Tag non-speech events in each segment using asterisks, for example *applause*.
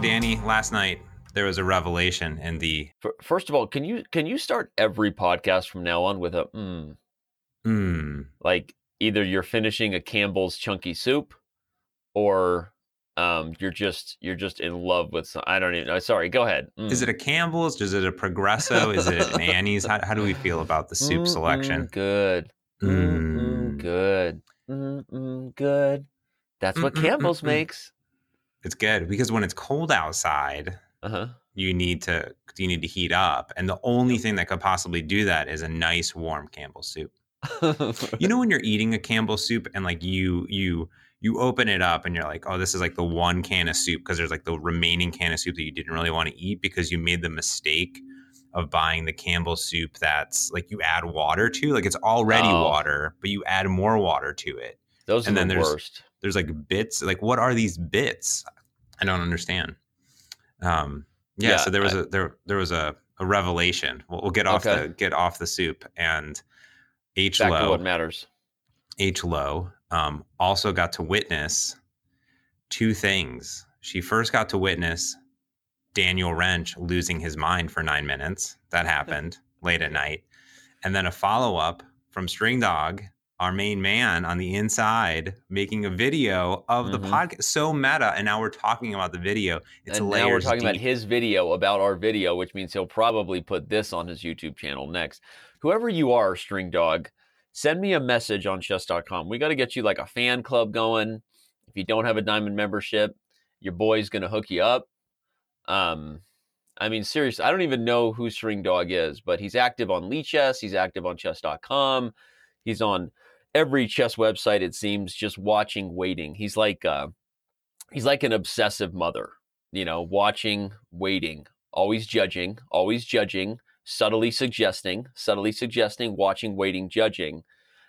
Danny, last night there was a revelation in the First of all, can you can you start every podcast from now on with a mm, mm, like either you're finishing a Campbell's chunky soup, or um, you're just you're just in love with some. I don't even. know. Sorry, go ahead. Mm. is it a Campbell's? Is it a Progresso? Is it an *laughs* Annie's? How, how do we feel about the soup Mm, selection? good. Mm, mm, Mm. good. Good. That's what Campbell's makes. It's good because when it's cold outside, Uh huh. you need to you need to heat up, and the only thing that could possibly do that is a nice warm Campbell soup. *laughs* You know when you're eating a Campbell soup and like you you you open it up and you're like, oh, this is like the one can of soup because there's like the remaining can of soup that you didn't really want to eat because you made the mistake of buying the Campbell soup that's like you add water to, like it's already Oh. water, but you add more water to it. Those are And the then there's- worst. There's like bits, like what are these bits? I don't understand. Um, yeah, Yeah, so there was I- a there there was a, a revelation. We'll, we'll get off Okay. the get off the soup and H Back low what matters. H. Lowe um, also got to witness two things. She first got to witness Daniel Wrench losing his mind for nine minutes. That *laughs* happened late at night. And then a follow up from String Dog, our main man on the inside, making a video of the Mhm. podcast. So meta. And now we're talking about the video. It's and now we're talking about his video about our video, which means he'll probably put this on his YouTube channel next. Whoever you are, String Dog, send me a message on chess.com. We got to get you like a fan club going. If you don't have a diamond membership, your boy's going to hook you up. Um, I mean, seriously, I don't even know who String Dog is, but he's active on Lichess. He's active on chess.com. He's on every chess website, it seems, just watching, waiting. He's like, uh, he's like an obsessive mother, you know, watching, waiting, always judging, always judging, subtly suggesting, subtly suggesting, watching, waiting, judging.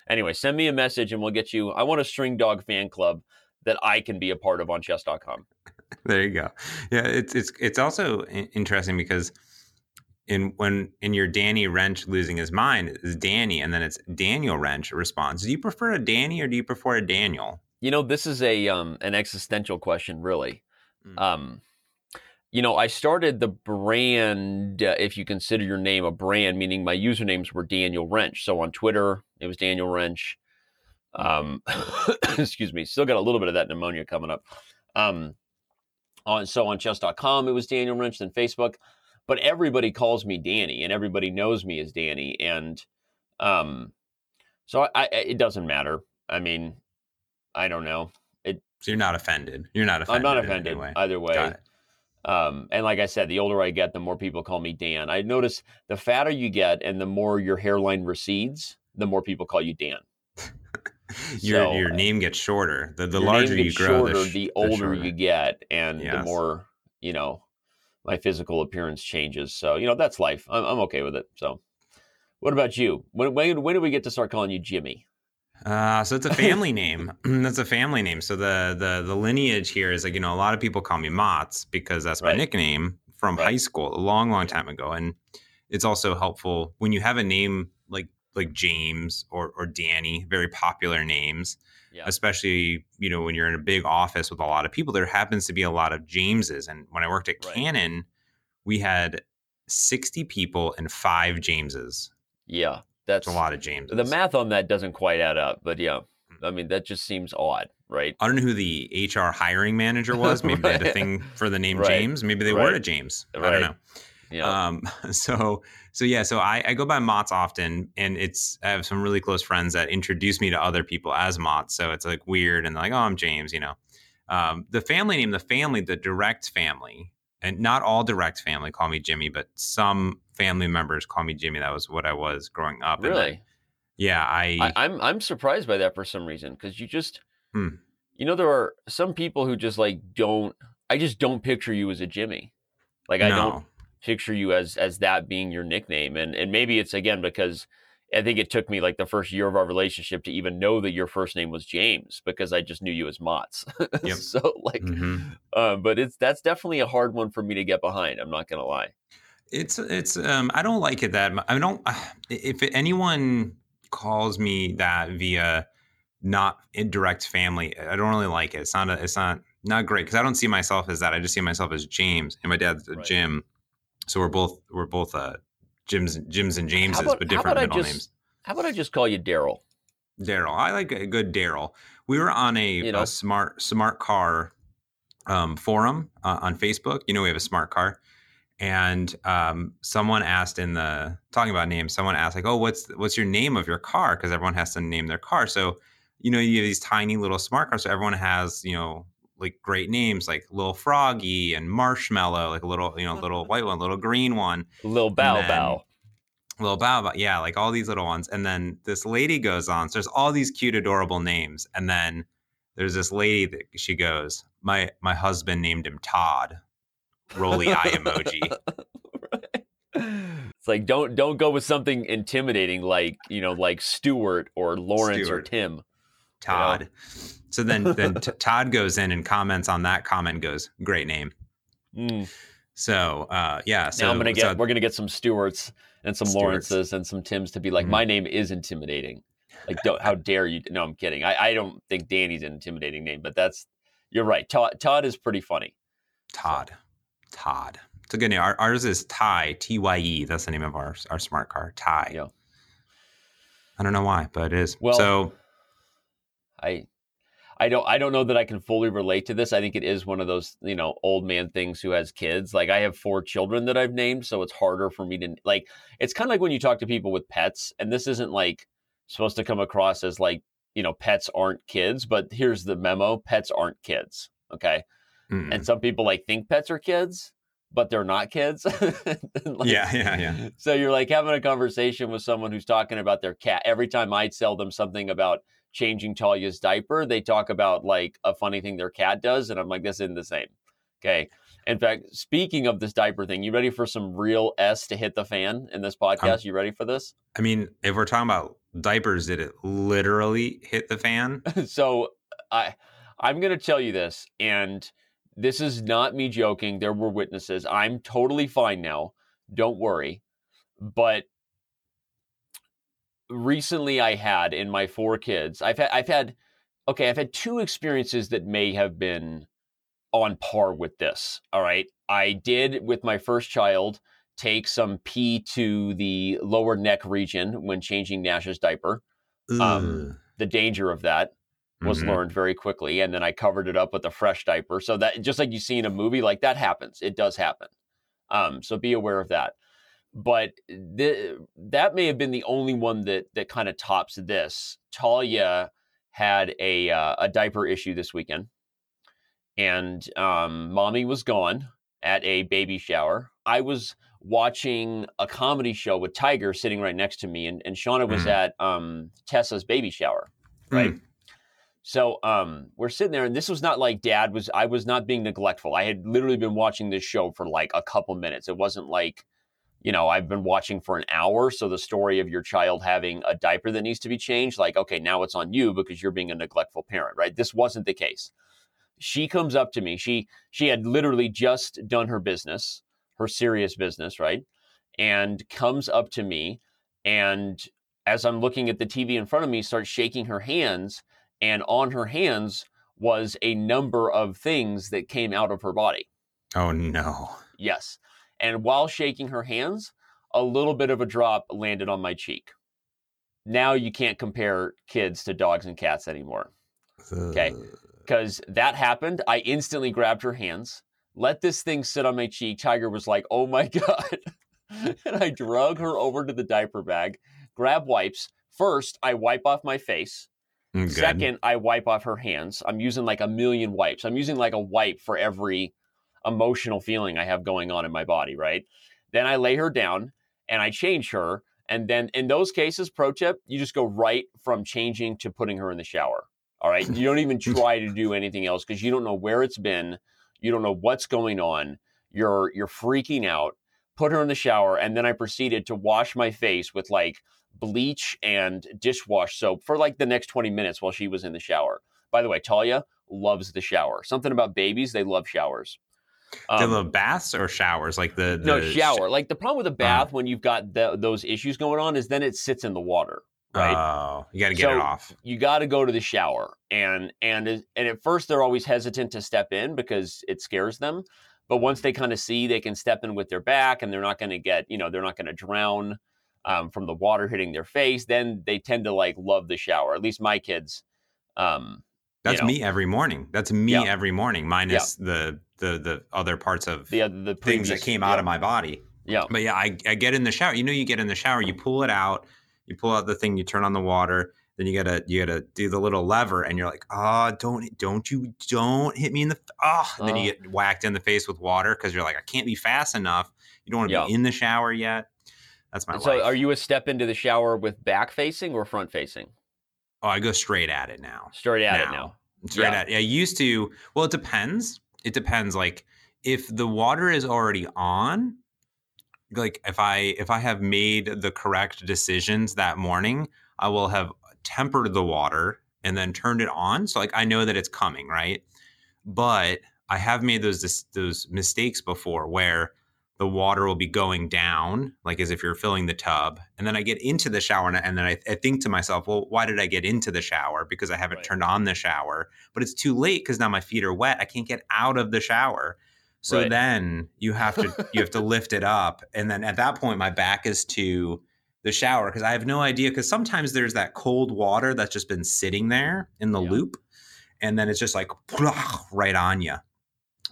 Anyway, send me a message and we'll get you. I want a string dog fan club that I can be a part of on chess.com. *laughs* there you go. Yeah, it's it's it's also interesting because in when in your Danny Wrench losing his mind is Danny, and then it's Daniel Wrench responds. Do you prefer a Danny or do you prefer a Daniel? You know, this is a um an existential question, really. Mm. Um, you know, I started the brand, uh, if you consider your name a brand, meaning my usernames were Daniel Wrench. So on Twitter, it was Daniel Wrench. Um, *coughs* excuse me, still got a little bit of that pneumonia coming up. Um, on so on chess.com, it was Daniel Wrench, then Facebook, but everybody calls me Danny, and everybody knows me as Danny, and um, so I, I it doesn't matter. I mean, I don't know. So you're not offended. You're not offended. I'm not offended way. either way. It. Um, and like I said, the older I get, the more people call me Dan. I notice the fatter you get and the more your hairline recedes, the more people call you Dan. *laughs* Your So, your name gets shorter. The the larger you grow, shorter, the, sh- the the older shorter. you get, and the more you know, my physical appearance changes. So you know that's life. I'm, I'm okay with it. So, what about you? When when when do we get to start calling you Jimmy? Uh, so it's a family name. *clears throat* that's a family name. So the the the lineage here is like you know a lot of people call me Mott's because that's my Right. nickname from Right. high school a long long time ago, and it's also helpful when you have a name like like James or or Danny, very popular names, Yeah. especially you know when you're in a big office with a lot of people. There happens to be a lot of Jameses, and when I worked at Right. Canon, we had sixty people and five Jameses. Yeah. That's It's a lot of Jameses. The math on that doesn't quite add up, but yeah. Mm. I mean, that just seems odd, right? I don't know who the HR hiring manager was. Maybe they had a *laughs* thing for the name Right. James. Maybe they were a James. I Right. don't know. Yeah. Um, *laughs* so so yeah, so I, I go by Mott's often, and it's I have some really close friends that introduce me to other people as Mott. So it's like weird, and they're like, oh, I'm James. You know, um, the family name, the family, the direct family, and not all direct family call me Jimmy, but some family members call me Jimmy. That was what I was growing up. and then- really? yeah, I, I, I'm I'm surprised by that for some reason because you just, Hmm. you know, there are some people who just like don't. I just don't picture you as a Jimmy. Like I no. don't picture you as as that being your nickname, and and maybe it's again because I think it took me like the first year of our relationship to even know that your first name was James because I just knew you as Motts. *laughs* Yep. so like, Mhm. um, but it's that's definitely a hard one for me to get behind. I'm not gonna lie. It's it's um I don't like it that mu- I don't if anyone calls me that via not indirect family I don't really like it. It's not a, it's not not great because I don't see myself as that. I just see myself as James, and my dad's Right. Jim. So we're both we're both uh Jims, Jims and James's, about- but different middle just- names. How about I just call you Daryl? Daryl, I like a good Daryl. We were on a, You know. a smart smart car um, forum uh, on Facebook. You know, we have a smart car, and um, someone asked in the talking about names. Someone asked like, "Oh, what's what's your name of your car?" Because everyone has to name their car. So you know, you have these tiny little smart cars. So everyone has you know like great names like Little Froggy and Marshmallow, like a little you know mm-hmm. little white one, little green one. Little Bow then- Bow. little bow bow yeah like all these little ones and then this lady goes on so there's all these cute adorable names and then there's this lady that she goes my my husband named him todd Roly eye emoji *laughs* It's like don't don't go with something intimidating like you know like Stuart or Lawrence or Tim. Todd so then then t- *laughs* todd goes in and comments on that comment goes great name Mm. so uh yeah so now I'm gonna get so- we're gonna get some Stewarts and some Stewarts. Lawrences and some Tims to be like Mhm. my name is intimidating. Like don't how dare you? No, I'm kidding. I, I don't think Danny's an intimidating name, but that's you're right. Todd Todd is pretty funny. todd todd it's a good name our, ours is ty t-y-e that's the name of our our smart car ty Yeah. i don't know why but it is Well- so I I don't I don't know that I can fully relate to this. I think it is one of those, you know, old man things who has kids. Like I have four children that I've named, so it's harder for me to like it's kind of like when you talk to people with pets and this isn't like supposed to come across as like, you know, pets aren't kids, but here's the memo, pets aren't kids, okay? mm. And some people like think pets are kids, but they're not kids. *laughs* Like, yeah yeah yeah so you're like having a conversation with someone who's talking about their cat. Every time I tell them something about changing Talia's diaper, they talk about like a funny thing their cat does, and I'm like, this isn't the same. Okay. In fact, speaking of this diaper thing, you ready for some real S to hit the fan in this podcast? you ready for this? I mean, if we're talking about diapers, did it literally hit the fan? *laughs* so uh, I I'm gonna tell you this, and this is not me joking. There were witnesses. I'm totally fine now. Don't worry. But recently I had in my four kids, I've had I've had okay, I've had two experiences that may have been on par with this. All right. I did with my first child take some pee to the lower neck region when changing Nash's diaper. Um, The danger of that was Mhm. learned very quickly and then i covered it up with a fresh diaper so that just like you see in a movie like that happens it does happen um, so be aware of that but th- that may have been the only one that that kind of tops this talia had a uh, a diaper issue this weekend and um, mommy was gone at a baby shower i was watching a comedy show with tiger sitting right next to me and, and shauna was Mm. at um, tessa's baby shower right? So um, we're sitting there, and this was not like dad was. I was not being neglectful. I had literally been watching this show for like a couple minutes. It wasn't like, you know, I've been watching for an hour. So the story of your child having a diaper that needs to be changed, like, okay, now it's on you because you're being a neglectful parent, right? This wasn't the case. She comes up to me. She she had literally just done her business, her serious business, right? And comes up to me, and as I'm looking at the TV in front of me, starts shaking her hands and on her hands was a number of things that came out of her body. Oh no. Yes. And while shaking her hands, a little bit of a drop landed on my cheek. Now you can't compare kids to dogs and cats anymore Okay. because that happened. I instantly grabbed her hands, let this thing sit on my cheek. Tiger was like, oh my *laughs* God. and I drug her over to the diaper bag, grab wipes. First, I wipe off my face. Mm. Second, I wipe off her hands. I'm using like a million wipes. I'm using like a wipe for every emotional feeling I have going on in my body, right? Then I lay her down and I change her. And then in those cases, pro tip, you just go right from changing to putting her in the shower. All right. You don't even *laughs* try to do anything else because you don't know where it's been. You don't know what's going on. You're you're freaking out. Put her in the shower, and then I proceeded to wash my face with like bleach and dishwash soap for like the next 20 minutes while she was in the shower. By the way, Talia loves the shower. Something about babies, they love showers. Um, love baths or showers, like the, the no shower. Like the problem with a Uh-huh. bath when you've got the, those issues going on is then it sits in the water. right? Oh, you got to get So, it off. you got to go to the shower and and and at first they're always hesitant to step in because it scares them but once they kind of see they can step in with their back and they're not going to get you know they're not going to drown um, from the water hitting their face then they tend to like love the shower at least my kids um That's know. me every morning. That's me Yeah. every morning, minus the the the other parts of the the things that came out yeah, of my body. yeah But yeah, I, I get in the shower. You know, you get in the shower, you pull it out, you pull out the thing, you turn on the water, then you gotta you gotta do the little lever, and you're like, oh, don't don't you don't hit me in the oh. And then you Oh. get whacked in the face with water because you're like, I can't be fast enough. You don't want to Yeah. be in the shower yet. That's my so life. are you a step into the shower with back facing or front facing oh, I go straight at it now. straight at it Now. now Straight Yeah. at. It. I used to. Well, it depends. It depends. Like if the water is already on, like if I if I have made the correct decisions that morning, I will have tempered the water and then turned it on. So like I know that it's coming, right? But I have made those those mistakes before where the water will be going down, like as if you're filling the tub, and then I get into the shower and, and then I, I think to myself, well, why did I get into the shower? Because I haven't Right. turned on the shower, but it's too late because now my feet are wet. I can't get out of the shower. So Right. then you have to *laughs* you have to lift it up, and then at that point my back is to the shower because I have no idea. Because sometimes there's that cold water that's just been sitting there in the Yeah. loop, and then it's just like *laughs* right on you,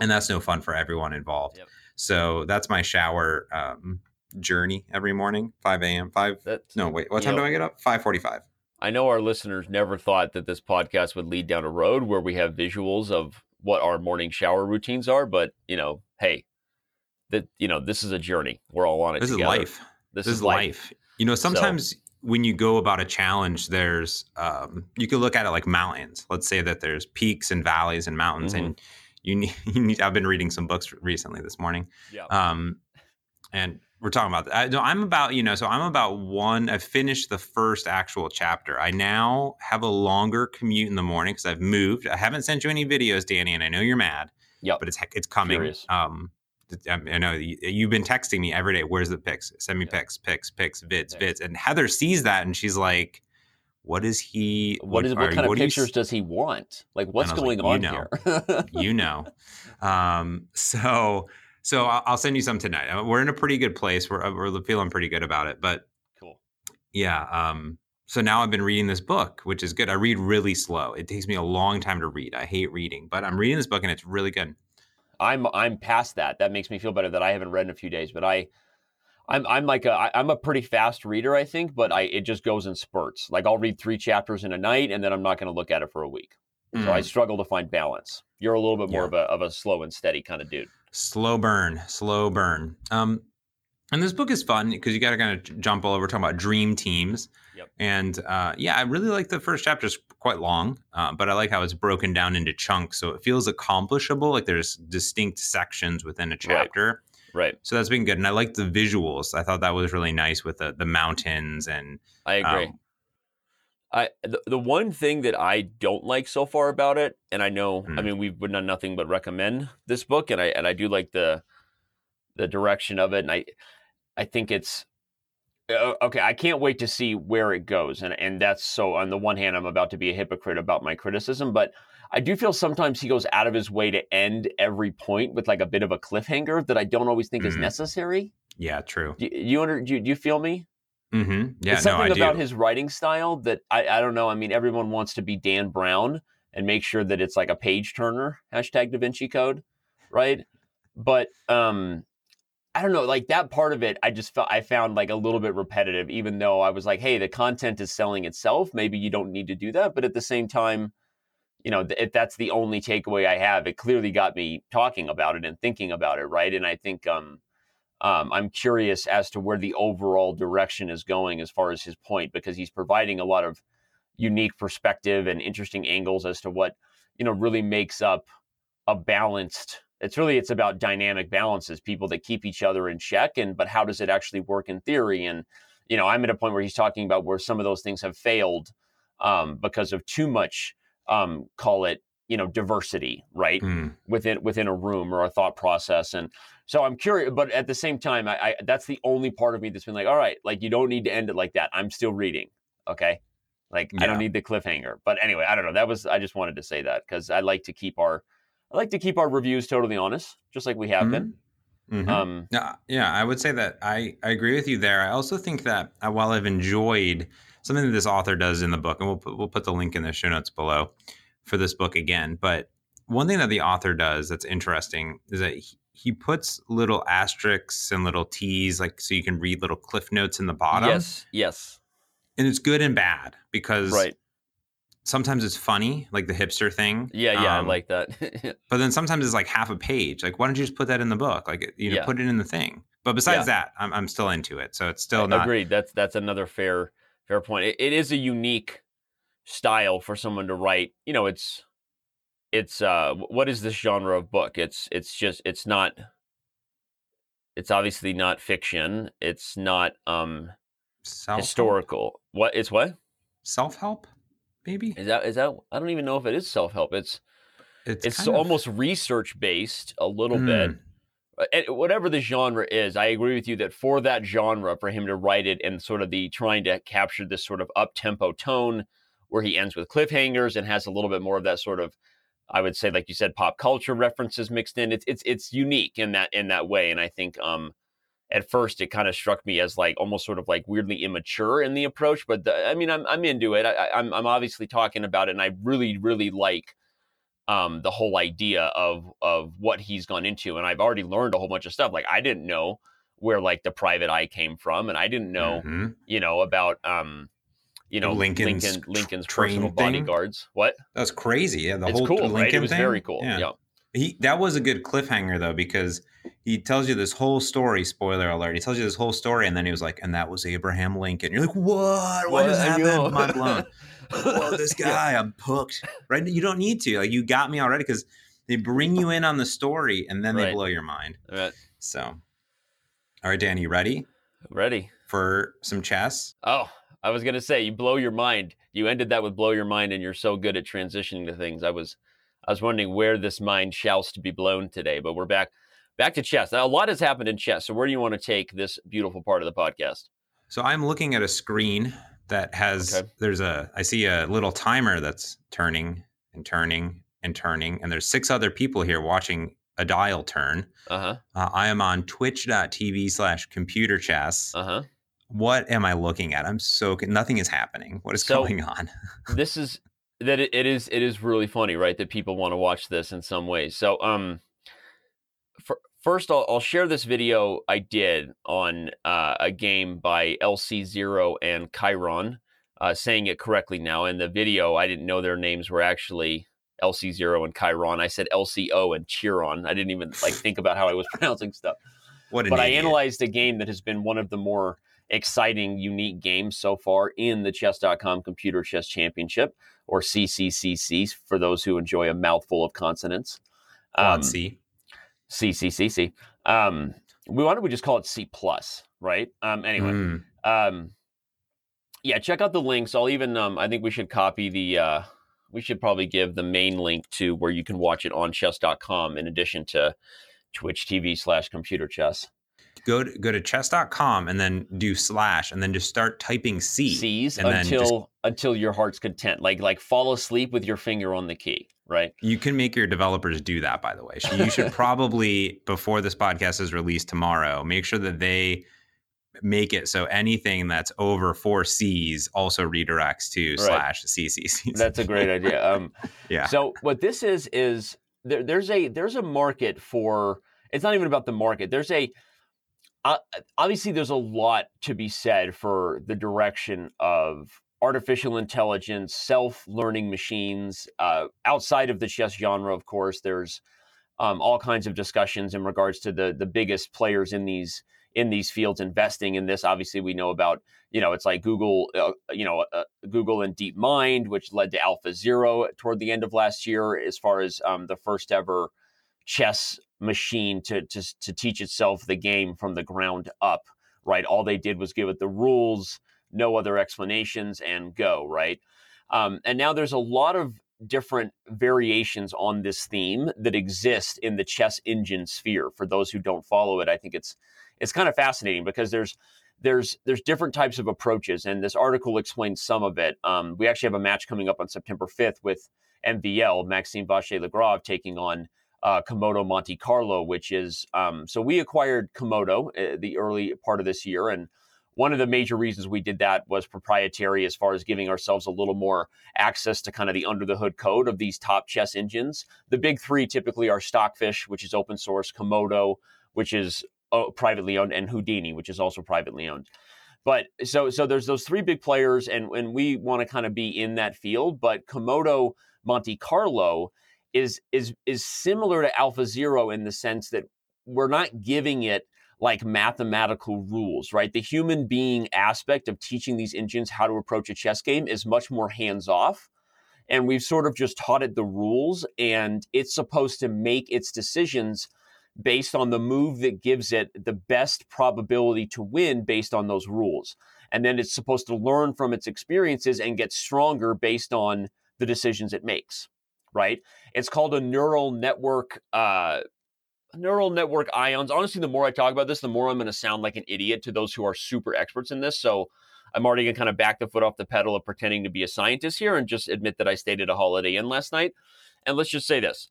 and that's no fun for everyone involved. Yep. So that's my shower um, journey every morning, five a.m. Five. that's No, wait. What time know- do I get up? Five forty-five. I know our listeners never thought that this podcast would lead down a road where we have visuals of what our morning shower routines are, but you know, hey, that you know, this is a journey. We're all on it This is life. This, This, is life. You know, sometimes when you go about a challenge, there's um, you can look at it like mountains. Let's say that there's peaks and valleys and mountains, Mm-hmm. and you need, *laughs* you need. I've been reading some books recently this morning, Yeah. um, and we're talking about that. I, I'm about you know, so I'm about one. I've finished the first actual chapter. I now have a longer commute in the morning because I've moved. I haven't sent you any videos, Danny, and I know you're mad. Yeah. but it's it's coming. Um, I I know you- you've been texting me every day. Where's the pics? Send me Yeah. pics, pics, pics, vids, Yeah. vids. And Heather sees that and she's like, "What is he? what is are- what kind of what you pictures does he want? Like what's like, going you on know. here? *laughs* you know?" Um, *laughs* so so I'll, send you some tonight. Uh, We're in a pretty good place. We're we're feeling pretty good about it. But cool. yeah, um, so now I've been reading this book, which is good. I read really slow. It takes me a long time to read. I hate reading, but I'm reading this book and it's really good. I'm I'm past that. That makes me feel better that I haven't read in a few days, but I I'm I'm like a I- I'm a pretty fast reader, I think, but I it just goes in spurts. Like I'll read three chapters in a night and then I'm not going to look at it for a week. So I Mm. struggle to find balance. You're a little bit more Yeah. of a of a slow and steady kind of dude. slow burn slow burn um and this book is fun because you got to kind of jump all over talking about dream teams Yep. and uh, yeah i really like the first chapter is quite long uh, but i like how it's broken down into chunks so it feels accomplishable like there's distinct sections within a chapter Right. So that's been good and i like the visuals i thought that was really nice with the, the mountains and I agree. um, I the, the one thing that I don't like so far about it, and I know, I Hmm. mean, we've done nothing but recommend this book, and I and I do like the the direction of it, and I I think it's okay. I can't wait to see where it goes, and and that's so. On the one hand, I'm about to be a hypocrite about my criticism, but I do feel sometimes he goes out of his way to end every point with like a bit of a cliffhanger that I don't always think is Mhm. necessary. yeah true Do you, under do you, do you feel me? mm-hmm. yeah It's no something do about his writing style that I, I don't know. I mean, everyone wants to be Dan Brown and make sure that it's like a page turner, hashtag Da Vinci Code, right? But um, I don't know, like that part of it, I just felt I found like a little bit repetitive, even though I was like, hey, the content is selling itself. Maybe you don't need to do that. But at the same time, you know, if that's the only takeaway I have, it clearly got me talking about it and thinking about it, right? And I think um, um, I'm curious as to where the overall direction is going as far as his point, because he's providing a lot of unique perspective and interesting angles as to what you know really makes up a balanced. It's really it's about dynamic balances, people that keep each other in check, and but how does it actually work in theory? And you know, I'm at a point where he's talking about where some of those things have failed um, because of too much, um, call it you know, diversity, right? Mm, within within a room or a thought process and so i'm curious but at the same time I, I that's the only part of me that's been like all right like you don't need to end it like that i'm still reading Okay, like I don't need the cliffhanger. But anyway, I don't know. That was I just wanted to say that because I like to keep our I like to keep our reviews totally honest, just like we have been. Mhm. Um, Yeah, yeah, I would say that I, I agree with you there. I also think that uh, while I've enjoyed something that this author does in the book, and we'll put, we'll put the link in the show notes below for this book again. But one thing that the author does that's interesting is that he, he puts little asterisks and little T's, like so you can read little cliff notes in the bottom. yes, yes, and it's good and bad because right. Sometimes it's funny, like the hipster thing. Yeah, yeah, Um, I like that. *laughs* but then sometimes it's like half a page. Like, why don't you just put that in the book? Like, you know, Yeah. put it in the thing. But besides that, I'm, I'm still into it. So it's still not. Agreed. That's that's another fair fair point. It, it is a unique style for someone to write. You know, it's it's uh what is this genre of book? It's it's just it's not it's obviously not fiction. It's not um Self-help? historical. What it's what? Self help, maybe? Is that is that I don't even know if it is self-help. It's it's, kind of- almost research based a little bit. Mm, Uh, and whatever the genre is, I agree with you that for that genre, for him to write it and sort of the trying to capture this sort of up tempo tone where he ends with cliffhangers and has a little bit more of that sort of, I would say, like you said, pop culture references mixed in. It's it's it's unique in that in that way, and I think um, at first it kind of struck me as like almost sort of like weirdly immature in the approach, but the, I mean, I'm I'm into it. I, I- I'm I'm obviously talking about it, and I really really like um, the whole idea of of what he's gone into, and I've already learned a whole bunch of stuff. Like I didn't know where like the private eye came from, and I didn't know mhm. you know about um, you know Lincoln's Lincoln Lincoln's personal thing? boguards. What? That's crazy. Yeah, the it's whole cool, Lincoln right? It was very cool. Yeah. He that was a good cliffhanger though because he tells you this whole story. Spoiler alert! He tells you this whole story, and then he was like, "And that was Abraham Lincoln." You're like, "What? What just happened?" Mind blown. *laughs* Whoa, this Yeah. guy, I'm hooked. Right? You don't need to. Like, you got me already because they bring you in on the story, and then they Right. blow your mind. Right, So, all right, Danny, you ready ready? for some chess? Oh, I was gonna say you blow your mind. You ended that with blow your mind, and you're so good at transitioning to things. I was, I was wondering where this mind shouts to be blown today, but we're back, back to chess. Now, a lot has happened in chess. So where do you want to take this beautiful part of the podcast? So I'm looking at a screen that has Okay. there's a I see a little timer that's turning and turning and turning, and there's six other people here watching a dial turn. Uh huh. Uh, I am on twitch.tv slash computer chess. Uh huh. What am I looking at? I'm so nothing is happening. What is So- going on? *laughs* this is that it, it is it is really funny, right? That people want to watch this in some ways. So, um, fir- first I'll, I'll share this video I did on uh, a game by LC Zero and Chiron, uh, saying it correctly now. In the video, I didn't know their names were actually LC Zero and Chiron. I said LCO and Chiron. I didn't even like think about how I was *laughs* pronouncing stuff What but I analyzed a game that has been one of the more exciting, unique games so far in the Chess.com Computer Chess Championship, or CCCC, for those who enjoy a mouthful of consonants. Um, C. CCCC. Um, we why don't we just call it C plus, right? Um, anyway, Mm. um, yeah, check out the links. I'll even um, I think we should copy the. Uh, we should probably give the main link to where you can watch it on chess.com in addition to Twitch TV slash computer chess. Go to go to chess.com and then do slash and then just start typing C. C's and then until just- until your heart's content. Like like fall asleep with your finger on the key, right? You can make your developers do that, by the way. So you should *laughs* probably, before this podcast is released tomorrow, make sure that they make it so anything that's over four C's also redirects to Right. slash CCC. That's a great idea. Um, *laughs* yeah. So what this is is there, there's a there's a market for. It's not even about the market. There's a uh, obviously there's a lot to be said for the direction of artificial intelligence, self-learning machines. Uh, outside of the chess genre, of course, there's um, all kinds of discussions in regards to the the biggest players in these in these fields investing in this. Obviously, we know about you know it's like Google, uh, you know, uh, Google and DeepMind, which led to Alpha Zero toward the end of last year, as far as um, the first ever chess machine to, to to teach itself the game from the ground up. Right, all they did was give it the rules, no other explanations, and go. Right, um, and now there's a lot of different variations on this theme that exist in the chess engine sphere. For those who don't follow it, I think it's it's kind of fascinating because there's there's there's different types of approaches, and this article explains some of it. Um, we actually have a match coming up on September 5th with MVL Maxime Vachier-Lagrave taking on uh, Komodo Monte Carlo, which is um, so we acquired Komodo uh, the early part of this year, and one of the major reasons we did that was proprietary as far as giving ourselves a little more access to kind of the under the hood code of these top chess engines. The big three typically are Stockfish, which is open source, Komodo, which is uh, privately owned, and Houdini, which is also privately owned. But so so there's those three big players, and and we want to kind of be in that field. But Komodo Monte Carlo is is is similar to Alpha Zero in the sense that we're not giving it like mathematical rules, right? The human being aspect of teaching these engines how to approach a chess game is much more hands off. And we've sort of just taught it the rules, and it's supposed to make its decisions based on the move that gives it the best probability to win based on those rules. And then it's supposed to learn from its experiences and get stronger based on the decisions it makes, right? It's called a neural network uh, neural network ions. Honestly, the more I talk about this, the more I'm going to sound like an idiot to those who are super experts in this. So I'm already going to kind of back the foot off the pedal of pretending to be a scientist here and just admit that I stayed at a Holiday Inn last night. And let's just say this.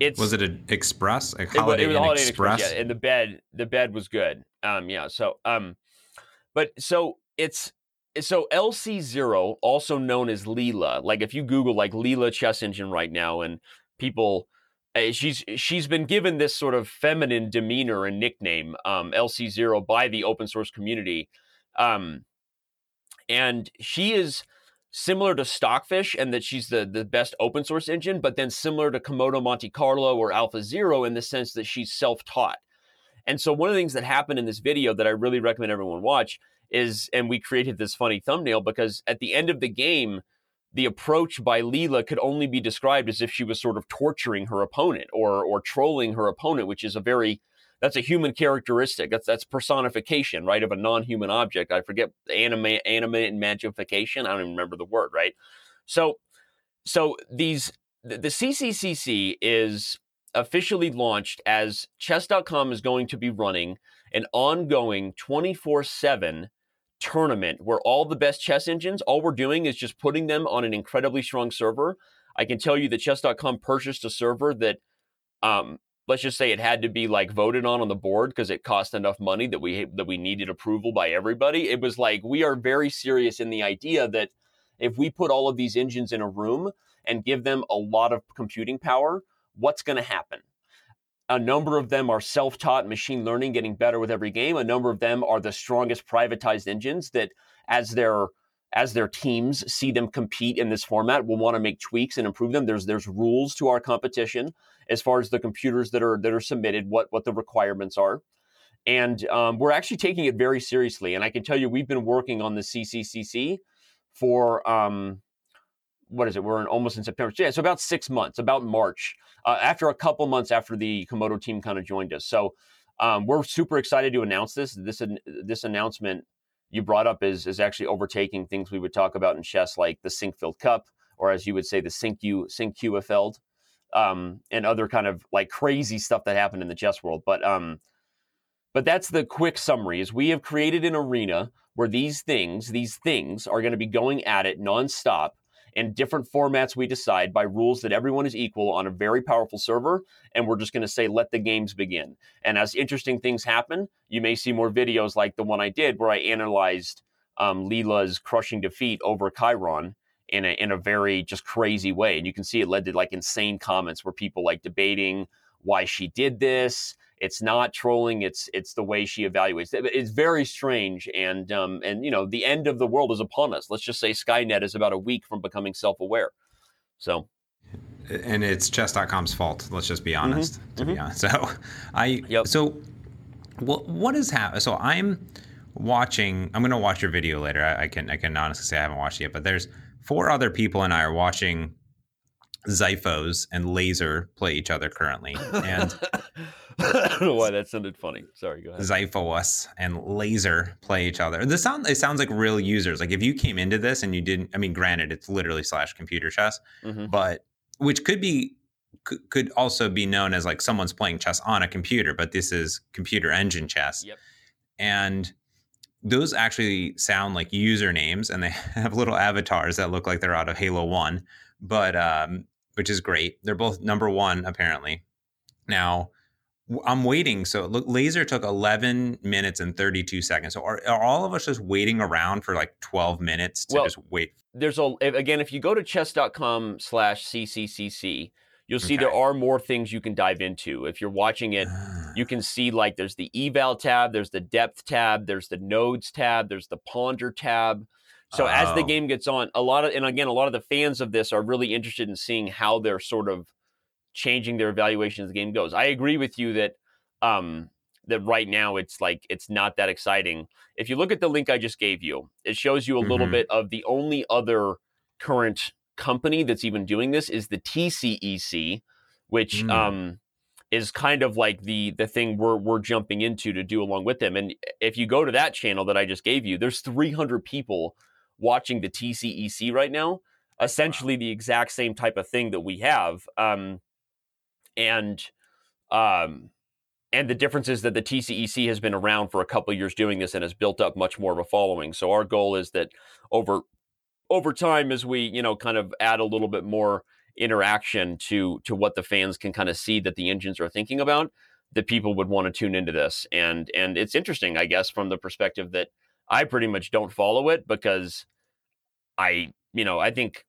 It's, was it an express? A holiday it, it was Inn Holiday express? Express, yeah. And the bed, the bed was good. Um, yeah. So, um, but so it's so LC zero, also known as Leela. Like if you Google like Leela chess engine right now, and people uh, she's she's been given this sort of feminine demeanor and nickname um, LC0 by the open source community, um, and she is similar to Stockfish and that she's the the best open source engine, but then similar to Komodo Monte Carlo or Alpha Zero in the sense that she's self taught. And so one of the things that happened in this video that I really recommend everyone watch is, and we created this funny thumbnail because at the end of the game the approach by Leela could only be described as if she was sort of torturing her opponent or or trolling her opponent, which is a very that's a human characteristic. That's that's personification, right, of a non-human object. I forget anime animate and magnification. I don't even remember the word, right? So so these the, the CCCC is officially launched as chess.com is going to be running an ongoing 24/7 tournament where all the best chess engines, all we're doing is just putting them on an incredibly strong server. I can tell you that chess.com purchased a server that, um, let's just say it had to be like voted on on the board because it cost enough money that we that we needed approval by everybody. It was like we are very serious in the idea that if we put all of these engines in a room and give them a lot of computing power, what's going to happen? A number of them are self taught machine learning, getting better with every game. A number of them are the strongest privatized engines that, as their as their teams see them compete in this format, will want to make tweaks and improve them. There's there's rules to our competition as far as the computers that are that are submitted, what what the requirements are, and um, we're actually taking it very seriously. And I can tell you, we've been working on the CCCC for um, what is it? We're in, almost in September. Yeah, so about six months, about March, uh, after a couple months after the Komodo team kind of joined us. So um, we're super excited to announce this. This this announcement you brought up is is actually overtaking things we would talk about in chess, like the Sinquefield Cup, or as you would say, the Sinque Sinquefeld, um, and other kind of like crazy stuff that happened in the chess world. But um, but that's the quick summary. Is we have created an arena where these things, these things, are going to be going at it nonstop in different formats we decide by rules that everyone is equal on a very powerful server. And we're just going to say, let the games begin. And as interesting things happen, you may see more videos like the one I did where I analyzed um, Leela's crushing defeat over Chiron in a, in a very just crazy way. And you can see it led to like insane comments where people like debating why she did this it's not trolling. It's it's the way she evaluates. It. It's very strange, and um, and you know the end of the world is upon us. Let's just say Skynet is about a week from becoming self-aware. So, and it's chess.com's fault. Let's just be mm-hmm. honest. Mm-hmm. To mm-hmm. be honest, *laughs* so I yep. so what what is happening? So I'm watching. I'm going to watch your video later. I, I can I can honestly say I haven't watched it yet, but there's four other people and I are watching Xiphos and Laser play each other currently, and I don't know why that sounded funny. Sorry, go ahead. Xiphos and Laser play each other. The sound it sounds like real users. Like if you came into this and you didn't, I mean, granted, it's literally slash computer chess, mm-hmm. but which could be could also be known as like someone's playing chess on a computer, but this is computer engine chess. Yep. And those actually sound like usernames and they *laughs* have little avatars that look like they're out of Halo 1, but um, which is great. They're both number one, apparently. Now, I'm waiting. So look, laser took 11 minutes and 32 seconds. So are, are all of us just waiting around for like 12 minutes to Well, just wait? There's a again, if you go to chess.com slash cccc, you'll see there are more things you can dive into. If you're watching it, you can *sighs* see like there's the eval tab, there's the depth tab, there's the nodes tab, there's the ponder tab. So as the Oh. game gets on, a lot of and again, a lot of the fans of this are really interested in seeing how they're sort of changing their evaluation as the game goes. I agree with you that um that right now it's like it's not that exciting. If you look at the link I just gave you, it shows you a little Mhm. bit of the only other current company that's even doing this is the TCEC, which Mm. um is kind of like the the thing we're we're jumping into to do along with them. And if you go to that channel that I just gave you, there's 300 people watching the TCEC right now. Essentially, the exact same type of thing that we have. Um, and um, and the difference is that the TCEC has been around for a couple years doing this and has built up much more of a following. So our goal is that over over time, as we you know kind of add a little bit more interaction to to what the fans can kind of see that the engines are thinking about, that people would want to tune into this. And and it's interesting, I guess, from the perspective that I pretty much don't follow it because I you know I think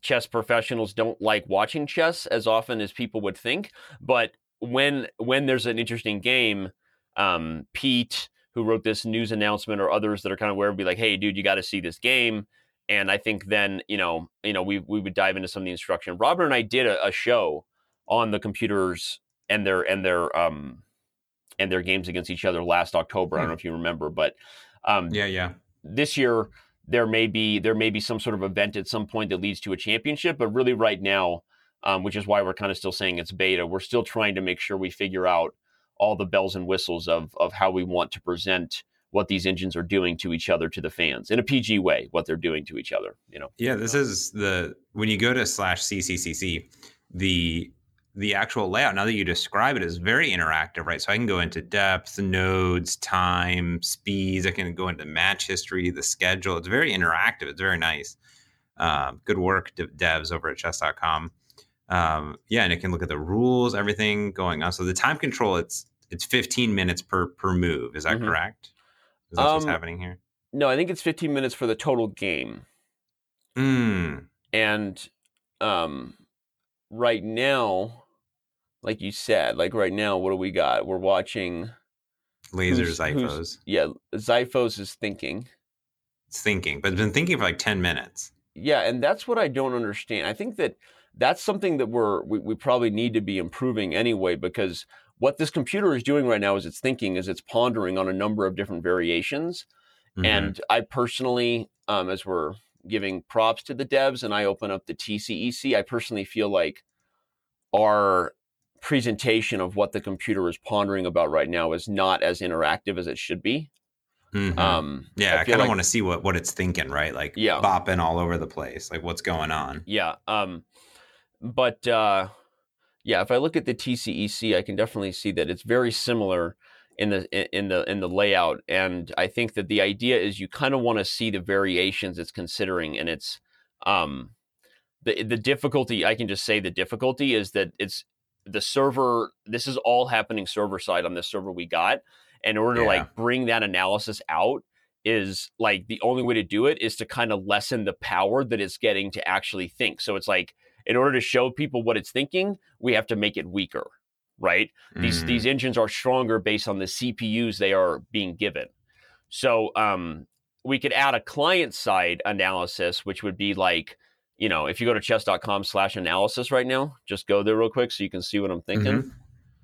chess professionals don't like watching chess as often as people would think but when when there's an interesting game um pete who wrote this news announcement or others that are kind of aware would be like hey dude you got to see this game and i think then you know you know we we would dive into some of the instruction. Robert and i did a, a show on the computers and their and their um and their games against each other last october. I don't know if you remember but um Yeah, yeah. this year there may be there may be some sort of event at some point that leads to a championship but really right now um, which is why we're kind of still saying it's beta we're still trying to make sure we figure out all the bells and whistles of of how we want to present what these engines are doing to each other to the fans in a pg way what they're doing to each other you know Yeah, this is the when you go to slash cccc, the the actual layout. Now that you describe it, is very interactive, right? So I can go into depth, nodes, time, speeds. I can go into the match history, the schedule. It's very interactive. It's very nice. Um, good work, devs over at chess.com. Um, yeah, and it can look at the rules, everything going on. So the time control, it's it's 15 minutes per per move. Is that Mhm. correct? Is that what's Um, happening here? no i think it's 15 minutes for the total game Mm. and um right now like you said like right now what do we got we're watching Laser Who's- Xiphos. who's- yeah Xiphos is thinking It's thinking, but it's been thinking for like 10 minutes. Yeah, and that's what I don't understand. I think that that's something that we're we, we probably need to be improving anyway because what this computer is doing right now is it's thinking is it's pondering on a number of different variations Mhm. and I personally um, as we're giving props to the devs and I open up the TCEC I personally feel like our presentation of what the computer is pondering about right now is not as interactive as it should be. Mhm. Um, yeah, I, feel kind of like- want to see what, what it's thinking, right? Like Yeah. bopping all over the place. Like what's going on. Yeah. Um, but uh, yeah, if I look at the TCEC, I can definitely see that it's very similar in the in the in the layout, and I think that the idea is you kind of want to see the variations it's considering, and it's um, the the difficulty. I can just say the difficulty is that it's the server. This is all happening server side on this server we got. And in order to like bring that analysis out is like the only way to do it is to kind of lessen the power that it's getting to actually think. So it's like in order to show people what it's thinking, we have to make it weaker, right? These Mm. these engines are stronger based on the CPUs they are being given. So um, we could add a client side analysis, which would be like, you know, if you go to chess.com slash analysis right now, just go there real quick so you can see what I'm thinking. Mhm.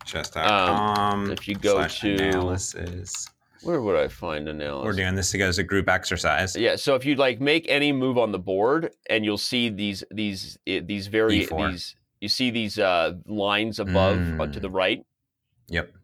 Chess.com. if you go slash to- analysis. Where would I find analysis? We're doing this together as a group exercise. Yeah, so if you like make any move on the board, and you'll see these these eh, these very E4. these you see these uh, lines above uh, to Mm. the right. Yep.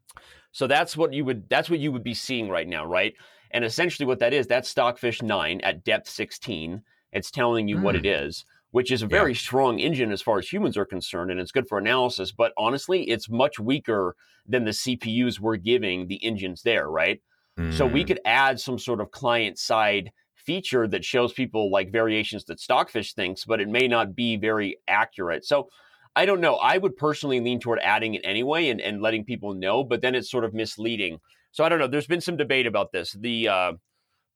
So that's what you would that's what you would be seeing right now, right? And essentially, what that is that's Stockfish nine at depth sixteen. It's telling you what Mm. it is, which is a very strong engine as far as humans are concerned, and it's good for analysis. But honestly, it's much weaker than the CPUs we're giving the engines there, right? So we Mm. could add some sort of client side feature that shows people like variations that Stockfish thinks, but it may not be very accurate. So I don't know. I would personally lean toward adding it anyway and, and letting people know, but then it's sort of misleading. So I don't know. There's been some debate about this. The uh,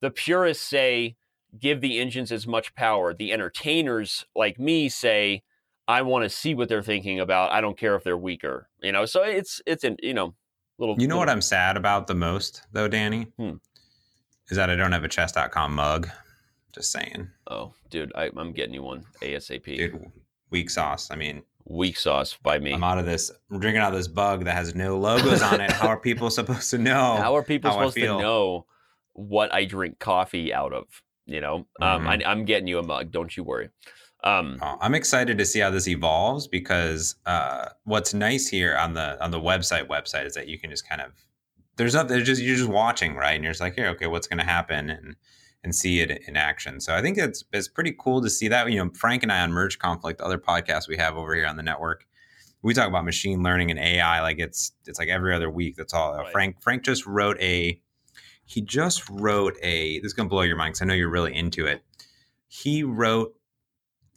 the purists say give the engines as much power. The entertainers like me say I want to see what they're thinking about. I don't care if they're weaker. You know, so it's it's an you know little. You know what I'm sad about the most, though, Danny? Hmm. Is that I don't have a chess.com mug. Just saying. Oh, dude, I, I'm getting you one ASAP. Dude, weak sauce. I mean, Weak sauce by me. I'm out of this. I'm drinking out of this bug that has no logos on it. How are people supposed to *laughs* know? How are people how supposed to know what I drink coffee out of? You know, um, I, I'm getting you a mug. Don't you worry. Um, Uh, I'm excited to see how this evolves because uh, what's nice here on the on the website website is that you can just kind of there's nothing there's just you're just watching right and you're just like here okay what's going to happen and and see it in action. So I think it's it's pretty cool to see that. You know, Frank and I on Merge Conflict, other podcasts we have over here on the network, we talk about machine learning and AI like it's it's like every other week. That's all. Right. Frank Frank just wrote a he just wrote a this is gonna blow your mind because I know you're really into it. He wrote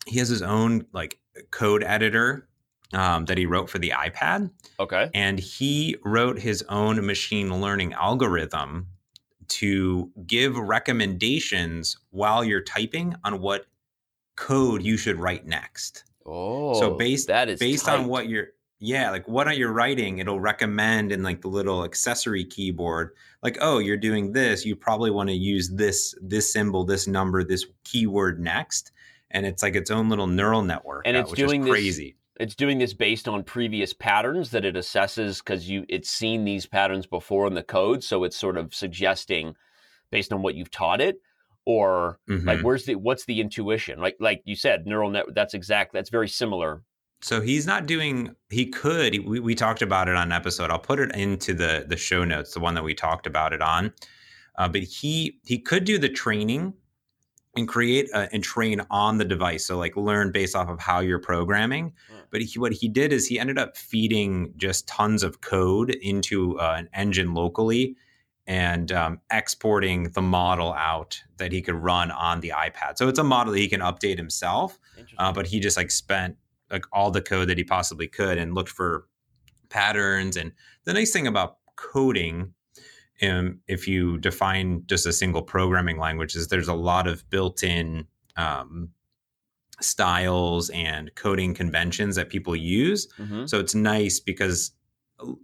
he has his own like code editor um, that he wrote for the iPad okay. and he wrote his own machine learning algorithm to give recommendations while you're typing on what code you should write next. Oh, so based- that is Based on what you're yeah, like what are you writing, it'll recommend in like the little accessory keyboard, like, oh, you're doing this, you probably want to use this this symbol, this number, this keyword next. And it's like its own little neural network. And uh, it's doing is this- crazy. it's doing this based on previous patterns that it assesses because you it's seen these patterns before in the code, so it's sort of suggesting based on what you've taught it, or like Mhm. where's the what's the intuition? Like like you said, neural net. That's exact. That's very similar. So he's not doing. He could. We, we talked about it on an episode. I'll put it into the the show notes, the one that we talked about it on. Uh, but he he could do the training and create a, and train on the device. So like learn based off of how you're programming. Hmm. But he, what he did is he ended up feeding just tons of code into uh, an engine locally and um, exporting the model out that he could run on the iPad. So it's a model that he can update himself uh, but he just like spent like all the code that he possibly could and looked for patterns and the nice thing about coding um, if you define just a single programming language is there's a lot of built-in um, styles and coding conventions that people use Mhm. so it's nice because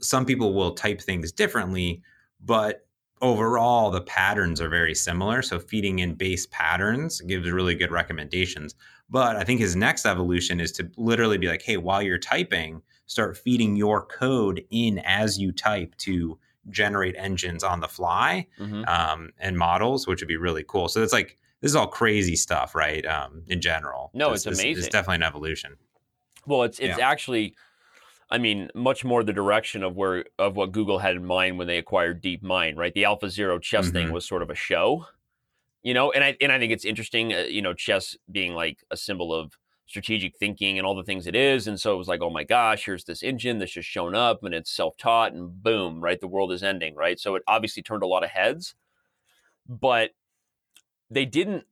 some people will type things differently, but overall the patterns are very similar. So feeding in base patterns gives really good recommendations. But I think his next evolution is to literally be like, hey, while you're typing, start feeding your code in as you type to generate engines on the fly Mhm. um, and models, which would be really cool. So it's like this is all crazy stuff, right? Um, in general, No, This- it's this- amazing. It's definitely an evolution. Well, it's it's Yeah. actually, I mean, much more the direction of where of what Google had in mind when they acquired DeepMind, right? The Alpha Zero chess thing Mhm. was sort of a show, you know, and I and I think it's interesting, uh, you know, chess being like a symbol of strategic thinking and all the things it is, and so it was like, oh my gosh, here's this engine that's just shown up and it's self taught, and boom, right, the world is ending, right? So it obviously turned a lot of heads, but they didn't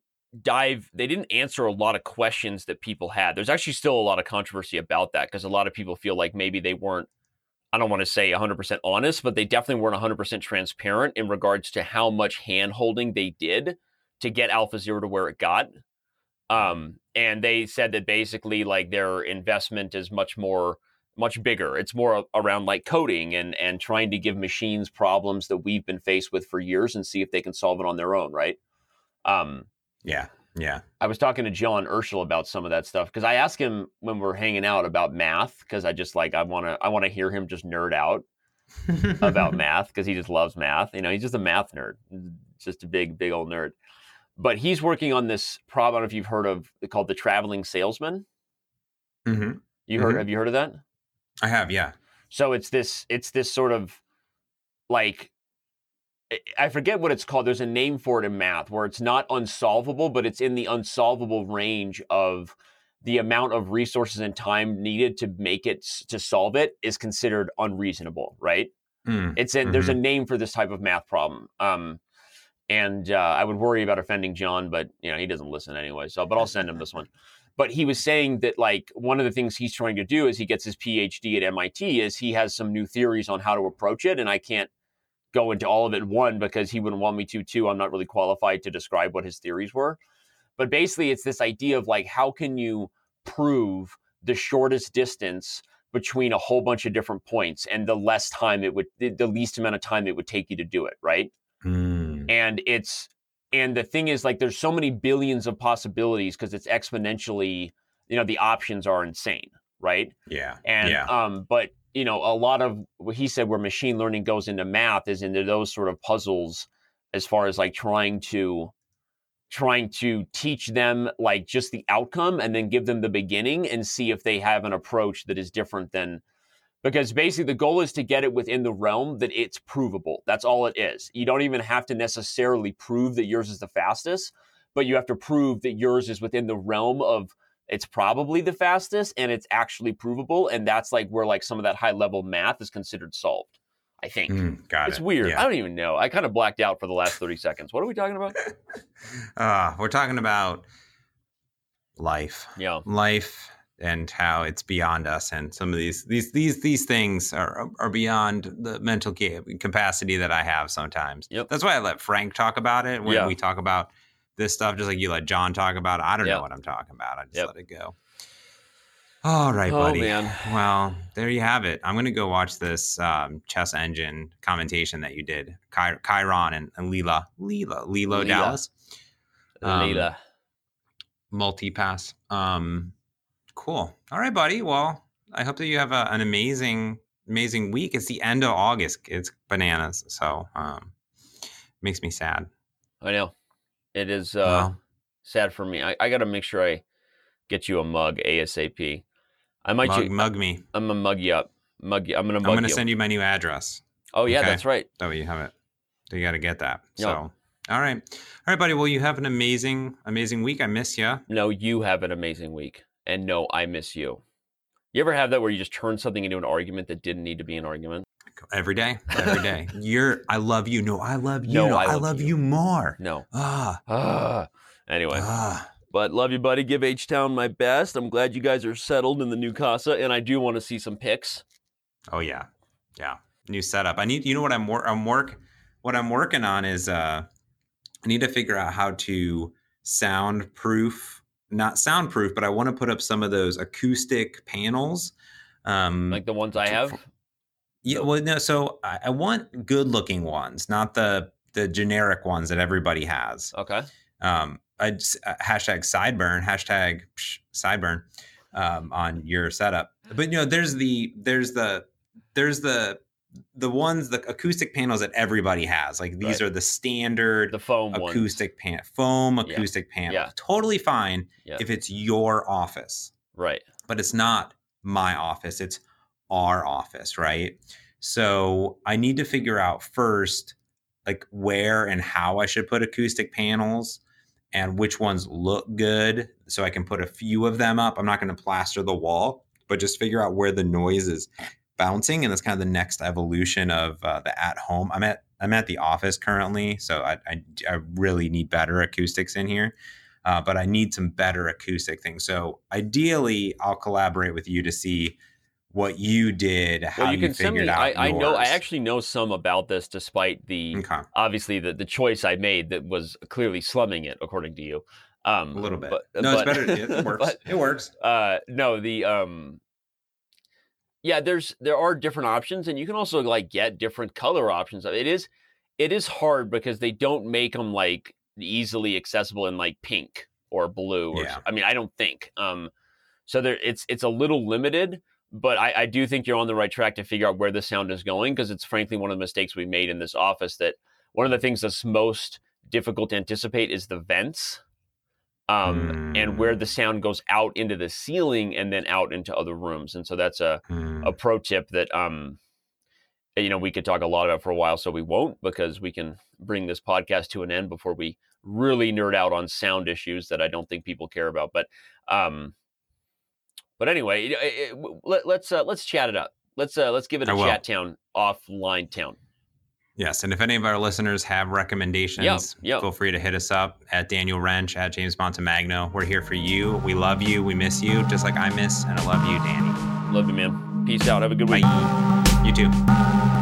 dive they didn't answer a lot of questions that people had there's actually still a lot of controversy about that because a lot of people feel like maybe they weren't i don't want to say 100% honest but they definitely weren't 100% transparent in regards to how much hand holding they did to get alpha zero to where it got um, and they said that basically like their investment is much more much bigger it's more around like coding and and trying to give machines problems that we've been faced with for years and see if they can solve it on their own right um, Yeah, yeah. I was talking to John Urschel about some of that stuff because I asked him when we're hanging out about math because I just like I want to I want to hear him just nerd out about *laughs* math because he just loves math. You know, he's just a math nerd, just a big big old nerd. But he's working on this problem. I don't know if you've heard of called the traveling salesman. hmm You heard? Mhm. Have you heard of that? I have, yeah. So it's this it's this sort of like I- forget what it's called. There's a name for it in math where it's not unsolvable, but it's in the unsolvable range of the amount of resources and time needed to make it to solve it is considered unreasonable, right? Mm, It's a, there's a mhm. name for this type of math problem. Um, and uh, I would worry about offending John, but you know he doesn't listen anyway. So, but I'll send him this one. But he was saying that like one of the things he's trying to do as he gets his PhD at MIT is he has some new theories on how to approach it, and I can't go into all of it. One because he wouldn't want me to. Two, I'm not really qualified to describe what his theories were. But basically, it's this idea of like how can you prove the shortest distance between a whole bunch of different points and the less time it would the the least amount of time it would take you to do it right Mm. And it's and the thing is like there's so many billions of possibilities because it's exponentially you know the options are insane right Yeah. and yeah. um but you know a lot of what he said where machine learning goes into math is into those sort of puzzles as far as like trying to trying to teach them like just the outcome and then give them the beginning and see if they have an approach that is different than because basically the goal is to get it within the realm that it's provable. That's all it is. You don't even have to necessarily prove that yours is the fastest, but you have to prove that yours is within the realm of it's probably the fastest and it's actually provable and that's like where like some of that high level math is considered solved. I think. Mm, got It's it. weird. I don't even know. I kind of blacked out for the last 30 seconds. What are we talking about? *laughs* Uh, we're talking about life. Yeah. life and how it's beyond us and some of these these these these things are are beyond the mental capacity that I have sometimes. Yep. That's why I let Frank talk about it when Yeah. we talk about this stuff just like you let John talk about it. I don't Yep. know what I'm talking about. I just Yep. let it go. All right, Oh, buddy. man. Well, there you have it. I'm going to go watch this um, chess engine commentation that you did. Ky- Chiron and, and Leela. Leela. Lilo Leela. Dallas Um, Leela. multi-pass. Um, cool. All right, buddy. Well, I hope that you have a, an amazing, amazing week. It's the end of August. It's bananas. So, um, makes me sad. I know. It is uh, sad for me. I, I got to make sure I get you a mug ASAP. I might. mug, ju- mug me. I'm gonna mug you up. Mug you. I'm gonna I'm going to you. send you my new address. oh yeah, okay. that's right. That way you have it. So you got to get that. Yeah. So, all right, all right, buddy. Well, you have an amazing, amazing week. I miss you. No, you have an amazing week, and no, I miss you. You ever have that where you just turn something into an argument that didn't need to be an argument? Every day, every day. You're. I love you. No, I love you. No, No, I I, love love you. you more. No. Ah, Ah. Anyway, ah. but love you, buddy. Give H Town my best. I'm glad you guys are settled in the new casa, and I do want to see some pics. Oh yeah, yeah. New setup. I need. You know what I'm wor- I'm work. What I'm working on is uh, I need to figure out how to soundproof, not soundproof, but I want to put up some of those acoustic panels. Um, Like the ones I have. yeah. Well, no. So I, I want good looking ones, not the the generic ones that everybody has. Okay. Um, I just, uh, hashtag sideburn, hashtag psh, sideburn um, on your setup. But you know, there's the there's the there's the the ones the acoustic panels that everybody has. Like these Right. are the standard The foam acoustic pan foam Yeah. acoustic panel. Yeah. Totally fine Yeah. if it's your office, Right. but it's not my office. It's our office, right? So I need to figure out first like where and how I should put acoustic panels and which ones look good so I can put a few of them up. I'm not going to plaster the wall, but just figure out where the noise is bouncing and that's kind of the next evolution of uh, the at home. I'm at I'm at the office currently, so I I, I really need better acoustics in here. Uh, but I need some better acoustic things. So ideally, I'll collaborate with you to see what you did, how Well, you you, can send figured me. out. I, I know. I actually know some about this, despite the okay. obviously the, the choice I made that was clearly slumming it, according to you. Um, a little bit. But, no, but- it's better. It *laughs* works. but, it works. uh, no, the um, yeah, there's there are different options, and you can also like get different color options. It is it is hard because they don't make them like easily accessible in like pink or blue. Or, Yeah. I mean, I don't think. Um, so there, it's it's a little limited, but I, I do think you're on the right track to figure out where the sound is going because it's frankly one of the mistakes we made in this office. That one of the things that's most difficult to anticipate is the vents. Um, and where the sound goes out into the ceiling and then out into other rooms, and so that's a Hmm. a pro tip that um you know we could talk a lot about for a while so we won't because we can bring this podcast to an end before we really nerd out on sound issues that i don't think people care about but um but anyway it- it- it- let, let's uh, let's chat it up let's uh let's give it a chat town offline town. Yes, and if any of our listeners have recommendations, yep. feel free to hit us up at Daniel Rensch at James Montemagno. We're here for you. We love you. We miss you, just like I miss and I love you, Danny. Love you, man. Peace out. Have a good Bye. week. You too.